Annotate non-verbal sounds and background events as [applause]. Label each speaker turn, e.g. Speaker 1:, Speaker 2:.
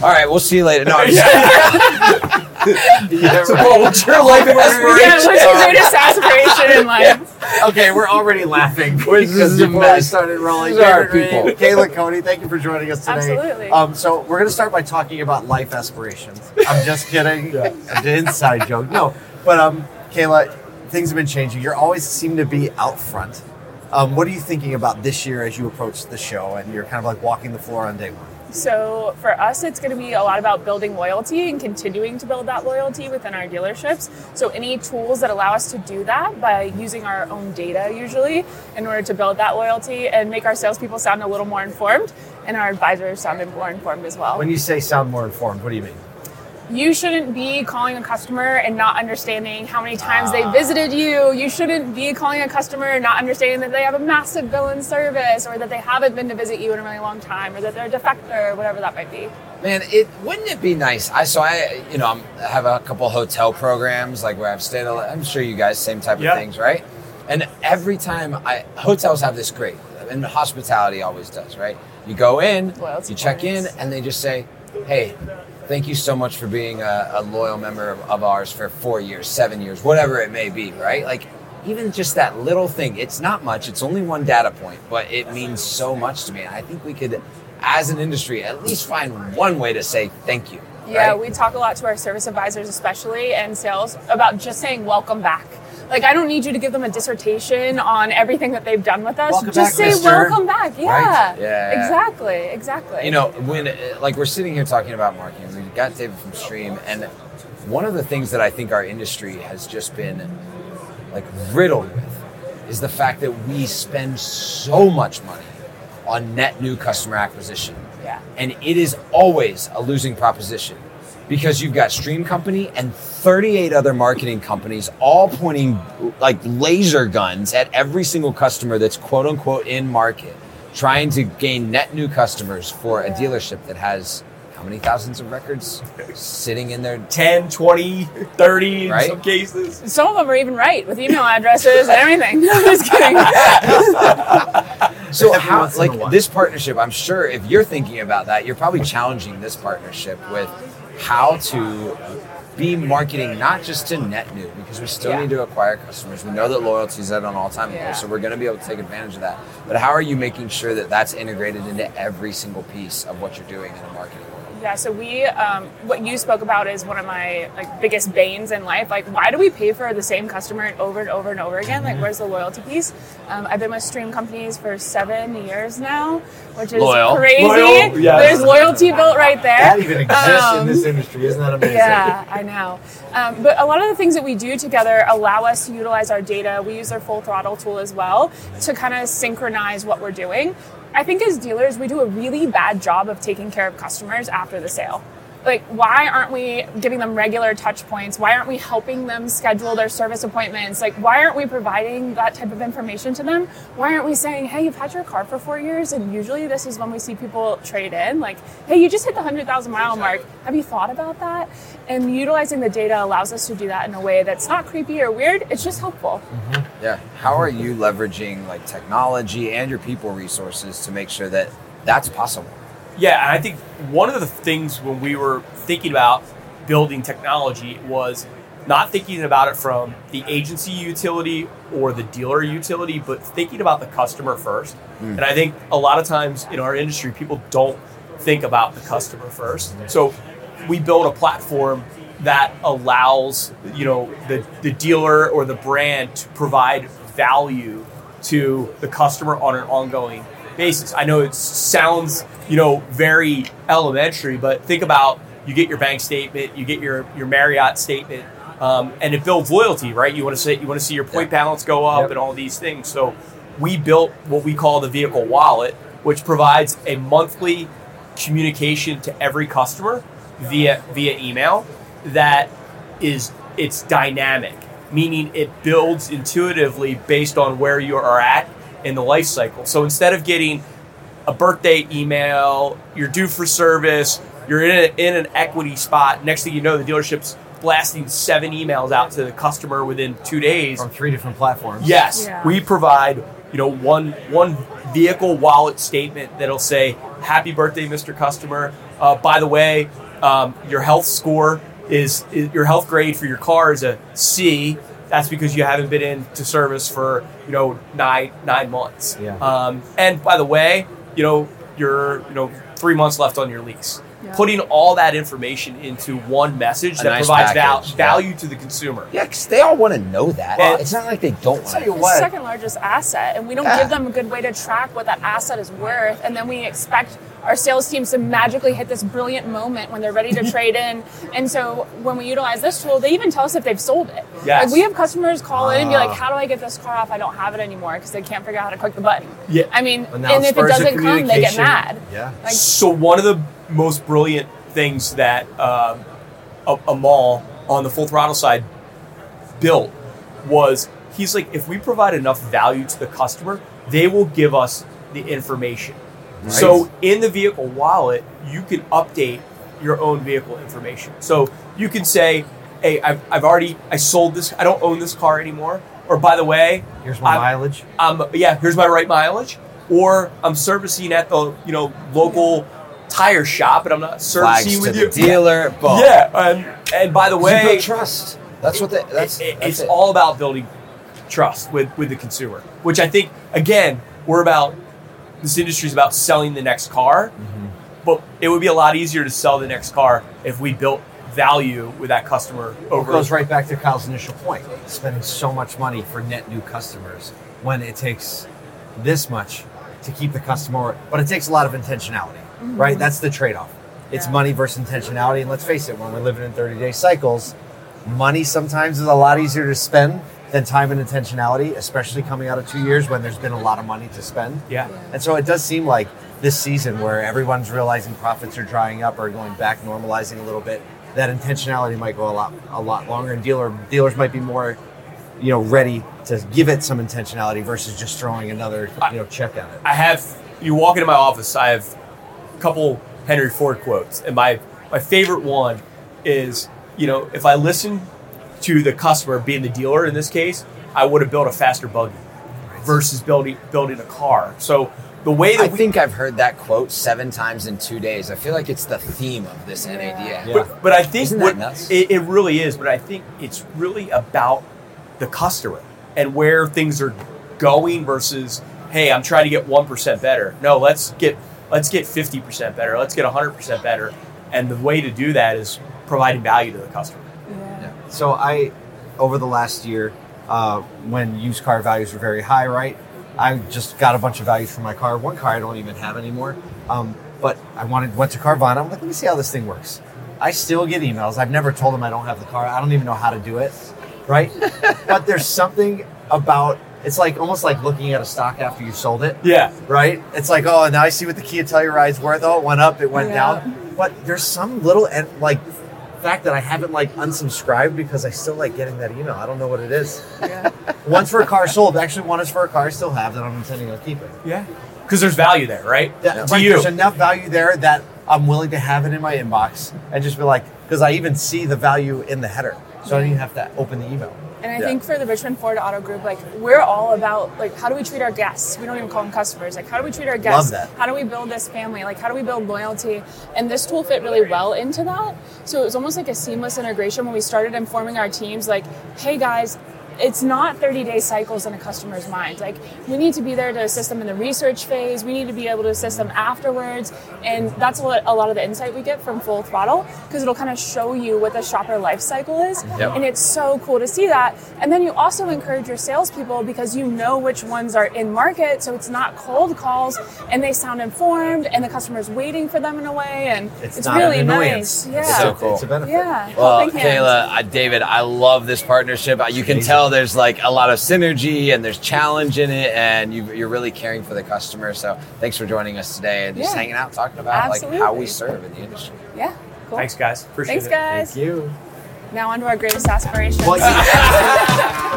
Speaker 1: All right, we'll see you later. No, I'm just- [laughs]
Speaker 2: Yeah,
Speaker 1: So, [laughs]
Speaker 2: right.
Speaker 1: What's your life
Speaker 3: Yeah,
Speaker 1: aspiration?
Speaker 3: what's your greatest [laughs] aspiration in life?
Speaker 2: Okay, we're already laughing because
Speaker 1: is
Speaker 2: before we
Speaker 1: mess.
Speaker 2: started rolling.
Speaker 1: These are people.
Speaker 2: Kayla Kody, thank you for joining us today.
Speaker 3: Absolutely.
Speaker 2: Um, so we're going to start by talking about life aspirations. I'm just kidding. An inside joke. No, but um, Kayla, things have been changing. You always seem to be out front. Um, what are you thinking about this year as you approach the show and you're kind of like walking the floor on day one?
Speaker 3: So for us, it's going to be a lot about building loyalty and continuing to build that loyalty within our dealerships. So any tools that allow us to do that by using our own data, usually, in order to build that loyalty and make our salespeople sound a little more informed, and our advisors sound more informed as well.
Speaker 2: When you say sound more informed, what do you mean?
Speaker 3: You shouldn't be calling a customer and not understanding how many times they visited you. You shouldn't be calling a customer and not understanding that they have a massive bill in service or that they haven't been to visit you in a really long time or that they're a defector or whatever that might be.
Speaker 1: Man, it wouldn't it be nice? I so I you know I'm, I have a couple hotel programs like where I've stayed. a lot- I'm sure you guys same type
Speaker 4: Yeah.
Speaker 1: of things, right? And every time I hotels have this great, and hospitality always does, right? You go in,
Speaker 3: Loyalty
Speaker 1: you check in, and they just say, "Hey, thank you so much for being a, a loyal member of, of ours for four years, seven years, whatever it may be," right? Like even just that little thing, it's not much. It's only one data point, but it means so much to me. And I think we could, as an industry, at least find one way to say thank you.
Speaker 3: Yeah,
Speaker 1: right?
Speaker 3: we talk a lot to our service advisors, especially and sales, about just saying welcome back. Like, I don't need you to give them a dissertation on everything that they've done with us.
Speaker 2: Welcome
Speaker 3: just
Speaker 2: back,
Speaker 3: say
Speaker 2: mister.
Speaker 3: welcome back. Yeah.
Speaker 1: Right? Yeah.
Speaker 3: Exactly. Exactly.
Speaker 1: You know, when uh, like we're sitting here talking about marketing, we got David from Stream, and one of the things that I think our industry has just been like riddled with is the fact that we spend so much money on net new customer acquisition.
Speaker 3: Yeah.
Speaker 1: And it is always a losing proposition because you've got Stream Company and 38 other marketing companies all pointing like laser guns at every single customer that's quote unquote in market, trying to gain net new customers for a dealership that has how many thousands of records sitting in there?
Speaker 4: 10, 20, 30 in
Speaker 1: Right?
Speaker 4: some cases.
Speaker 3: Some of them are even right with email addresses and everything. [laughs] No, I'm just kidding. [laughs] [laughs]
Speaker 1: So how
Speaker 2: once in a
Speaker 1: like this partnership? I'm sure if you're thinking about that, you're probably challenging this partnership with how to be marketing not just to net new because we still
Speaker 3: Yeah.
Speaker 1: need to acquire customers. We know that loyalty is at an all-time
Speaker 3: Yeah.
Speaker 1: low, so we're going to be able to take advantage of that. But how are you making sure that that's integrated into every single piece of what you're doing in a marketing world?
Speaker 3: Yeah, so we, um, what you spoke about is one of my like biggest banes in life. Like, why do we pay for the same customer over and over and over again? Like, where's the loyalty piece? Um, I've been with Stream Companies for seven years now, which is
Speaker 1: Loyal.
Speaker 3: crazy.
Speaker 4: Loyal, yes.
Speaker 3: There's loyalty built right there.
Speaker 2: That even exists in
Speaker 3: Um,
Speaker 2: this industry. Isn't that amazing?
Speaker 3: Yeah, I know. Um, but a lot of the things that we do together allow us to utilize our data. We use our full throttle tool as well to kind of synchronize what we're doing. I think as dealers, we do a really bad job of taking care of customers after the sale. Like, why aren't we giving them regular touch points? Why aren't we helping them schedule their service appointments? Like, why aren't we providing that type of information to them? Why aren't we saying, hey, you've had your car for four years? And usually this is when we see people trade in. Like, hey, you just hit the 100,000 mile mark. Have you thought about that? And utilizing the data allows us to do that in a way that's not creepy or weird. It's just helpful. Mm-hmm.
Speaker 1: Yeah. How are you leveraging like technology and your people resources to make sure that that's possible?
Speaker 4: Yeah, and I think one of the things when we were thinking about building technology was not thinking about it from the agency utility or the dealer utility, but thinking about the customer first. Hmm. And I think a lot of times in our industry, people don't think about the customer first. So we build a platform that allows you know the, the dealer or the brand to provide value to the customer on an ongoing basis. I know it sounds you know very elementary, but think about you get your bank statement, you get your your Marriott statement, um, and it builds loyalty, right? You want to say you want to see your point balance go up
Speaker 2: Yep.
Speaker 4: and all these things. So we built what we call the vehicle wallet, which provides a monthly communication to every customer via via email that is it's dynamic meaning it builds intuitively based on where you are at in the life cycle so instead of getting a birthday email you're due for service you're in, a, in an equity spot next thing you know the dealership's blasting seven emails out to the customer within two days
Speaker 2: From three different platforms.
Speaker 4: Yes,
Speaker 3: Yeah.
Speaker 4: we provide you know one one vehicle wallet statement that'll say "Happy birthday, Mr. Customer. uh, by the way, um, your health score is, is your health grade for your car is a C. That's because you haven't been into service for you know nine nine months.
Speaker 2: Yeah.
Speaker 4: Um, and by the way, you know you're you know three months left on your lease.
Speaker 3: Yeah.
Speaker 4: Putting all that information into one message
Speaker 1: A
Speaker 4: that
Speaker 1: nice
Speaker 4: provides val-
Speaker 1: package, yeah.
Speaker 4: value to the consumer.
Speaker 1: Yeah, because they all want to know that.
Speaker 4: Well,
Speaker 1: it's not like they don't want
Speaker 2: tell you
Speaker 1: to.
Speaker 3: the
Speaker 2: what.
Speaker 3: second largest asset, and we don't
Speaker 1: Yeah.
Speaker 3: give them a good way to track what that asset is worth. And then we expect our sales teams to magically hit this brilliant moment when they're ready to [laughs] trade in. And so when we utilize this tool, they even tell us if they've sold it.
Speaker 4: Yes.
Speaker 3: Like we have customers call in and be
Speaker 2: Ah.
Speaker 3: like, "How do I get this car off? I don't have it anymore because they can't figure out how to click the button."
Speaker 4: Yeah.
Speaker 3: I mean,
Speaker 2: Well, now
Speaker 3: and if it doesn't come, they get mad.
Speaker 2: Yeah.
Speaker 3: Like,
Speaker 4: So one of the most brilliant things that um, a, a mall on the full throttle side built was he's like, if we provide enough value to the customer, they will give us the information. So in the vehicle wallet, you can update your own vehicle information. So you can say, "Hey, I've, I've already I sold this. I don't own this car anymore." Or by the way,
Speaker 2: Here's my
Speaker 4: I'm-
Speaker 2: mileage.
Speaker 4: um, yeah, here's my right mileage, or I'm servicing at the you know local tire shop, and I'm not servicing with
Speaker 1: the
Speaker 4: you.
Speaker 1: dealer. Boom.
Speaker 4: Yeah, and and by the way,
Speaker 1: trust. That's what they. That's,
Speaker 4: it-
Speaker 1: that's
Speaker 4: it's
Speaker 1: it.
Speaker 4: all about building trust with with the consumer, which I think again we're about. This industry is about selling the next car,
Speaker 1: Mm-hmm.
Speaker 4: but it would be a lot easier to sell the next car if we built value with that customer
Speaker 2: It
Speaker 4: over.
Speaker 2: goes right back to Kyle's initial point. Spending so much money for net new customers when it takes this much to keep the customer, but it takes a lot of intentionality, right? Mm-hmm. That's the trade off. It's
Speaker 3: Yeah.
Speaker 2: money versus intentionality. And let's face it, when we're living in 30 day cycles, money sometimes is a lot easier to spend than time and intentionality, especially coming out of two years when there's been a lot of money to spend.
Speaker 4: Yeah.
Speaker 2: And so it does seem like this season where everyone's realizing profits are drying up or going back, normalizing a little bit, that intentionality might go a lot a lot longer and dealer dealers might be more you know ready to give it some intentionality versus just throwing another you know check at it.
Speaker 4: I have you walk into my office. I have a couple Henry Ford quotes, and my my favorite one is you know if I listen to the customer being the dealer in this case, I would have built a faster buggy versus building building a car. So the way that
Speaker 1: I
Speaker 4: we,
Speaker 1: think I've heard that quote seven times in two days. I feel like it's the theme of this NADA.
Speaker 3: Yeah.
Speaker 2: Yeah.
Speaker 4: But, but I think
Speaker 1: Isn't that
Speaker 4: what,
Speaker 1: nuts?
Speaker 4: It, it really is. But I think it's really about the customer and where things are going versus, hey, I'm trying to get one percent better. No, let's get let's get fifty percent better. Let's get hundred percent better. And the way to do that is providing value to the customer.
Speaker 3: yeah.
Speaker 2: So I over the last year uh, when used car values were very high, right? I just got a bunch of values for my car. One car I don't even have anymore. Um, but I wanted went to Carvana. I'm like, let me see how this thing works. I still get emails. I've never told them I don't have the car. I don't even know how to do it, right? but there's something about it's like almost like looking at a stock after you sold it,
Speaker 4: Yeah.
Speaker 2: right? It's like, oh, now I see what the Kia Telluride's worth. Oh, it went up, it went
Speaker 3: Yeah.
Speaker 2: down. But there's some little and like fact that I haven't like unsubscribed because I still like getting that email. I don't know what it is.
Speaker 3: Yeah.
Speaker 2: One's for a car sold. Actually, one is for a car I still have that I'm intending on keeping.
Speaker 4: Yeah. Because there's value there, right?
Speaker 2: That,
Speaker 4: to
Speaker 2: right,
Speaker 4: you.
Speaker 2: There's enough value there that I'm willing to have it in my inbox and just be like, because I even see the value in the header, so I don't even have to open the email.
Speaker 3: And I
Speaker 2: Yeah.
Speaker 3: think for the Richmond Ford Auto Group, like we're all about like how do we treat our guests? We don't even call them customers. Like how do we treat our guests?
Speaker 2: that.
Speaker 3: How do we build this family? Like how do we build loyalty? And this tool fit really well into that. So it was almost like a seamless integration when we started informing our teams like, hey guys, it's not 30 day cycles in a customer's mind. Like we need to be there to assist them in the research phase. We need to be able to assist them afterwards. And that's what a lot of the insight we get from Full Throttle because it'll kind of show you what the shopper life cycle is.
Speaker 1: Yep.
Speaker 3: And it's so cool to see that. And then you also encourage your salespeople because you know which ones are in market. So it's not cold calls and they sound informed and the customer's waiting for them in a way. And
Speaker 2: It's,
Speaker 3: it's,
Speaker 2: not
Speaker 3: really
Speaker 2: an annoyance.
Speaker 3: nice. Yeah.
Speaker 2: It's,
Speaker 1: So cool.
Speaker 2: it's a benefit.
Speaker 3: Yeah.
Speaker 1: Well, Kayla, uh, David, I love this partnership. You can
Speaker 2: amazing.
Speaker 1: Tell there's like a lot of synergy and there's challenge in it, and you, you're really caring for the customer. So thanks for joining us today and just
Speaker 3: Yeah.
Speaker 1: hanging out, talking about like how we serve in the industry.
Speaker 3: Yeah. Cool.
Speaker 4: Thanks, guys. Appreciate
Speaker 3: Thanks,
Speaker 4: it.
Speaker 3: guys.
Speaker 2: Thank you.
Speaker 3: Now on to our greatest aspirations.
Speaker 2: Well, you- [laughs]